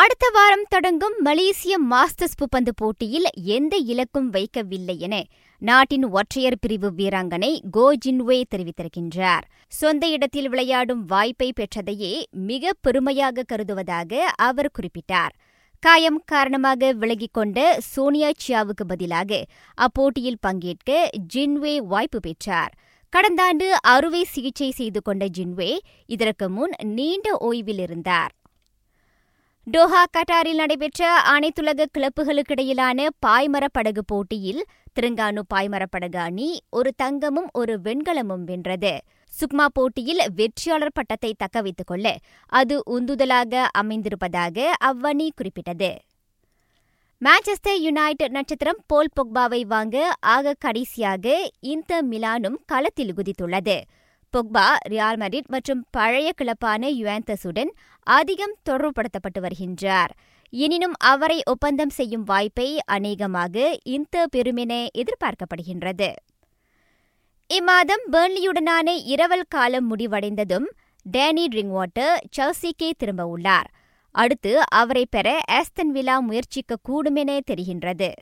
அடுத்த வாரம் தொடங்கும் மலேசிய மாஸ்டர்ஸ் புப்பந்து போட்டியில் எந்த இலக்கும் வைக்கவில்லை என நாட்டின் ஒற்றையர் பிரிவு வீராங்கனை கோ ஜின்வே தெரிவித்திருக்கின்றார். சொந்த இடத்தில் விளையாடும் வாய்ப்பை பெற்றதையே மிக பெருமையாக கருதுவதாக அவர் குறிப்பிட்டார். காயம் காரணமாக விலகிக் கொண்ட சோனியா சியாவுக்கு பதிலாக அப்போட்டியில் பங்கேற்க ஜின்வே வாய்ப்பு பெற்றார். கடந்த ஆண்டு அறுவை சிகிச்சை செய்து கொண்ட ஜின்வே இதற்கு முன் நீண்ட ஓய்வில் இருந்தார். டோஹா கட்டாரில் நடைபெற்ற அனைத்துலக கிளப்புகளுக்கிடையிலான பாய்மர படகு போட்டியில் திருங்கானு பாய்மர படகு அணி ஒரு தங்கமும் ஒரு வெண்கலமும் வென்றது. சுக்மா போட்டியில் வெற்றியாளர் பட்டத்தை தக்கவைத்துக் கொள்ள அது உந்துதலாக அமைந்திருப்பதாக அவ்வணி குறிப்பிட்டது. மான்செஸ்டர் யுனைடெட் நட்சத்திரம் போல் பொக்பாவை வாங்க ஆக கடைசியாக இந்த மிலானும் களத்தில் குதித்துள்ளது. பொக்பா ரியால் மடிட் மற்றும் பழைய கிளப்பான யுவாந்தஸுடன் அதிகம் தொடர்புபடுத்தப்பட்டு வருகின்றார். எனினும் அவரை ஒப்பந்தம் செய்யும் வாய்ப்பை அநேகமாக இந்த பெருமென எதிர்பார்க்கப்படுகின்றது. இம்மாதம் பேர்ன்லியுடனான இரவல் காலம் முடிவடைந்ததும் டேனி ட்ரிங்வாட்டர் செல்சிக்கே திரும்ப உள்ளார். அடுத்து அவரை பெற ஆஸ்தன் விழா முயற்சிக்க தெரிகின்றது.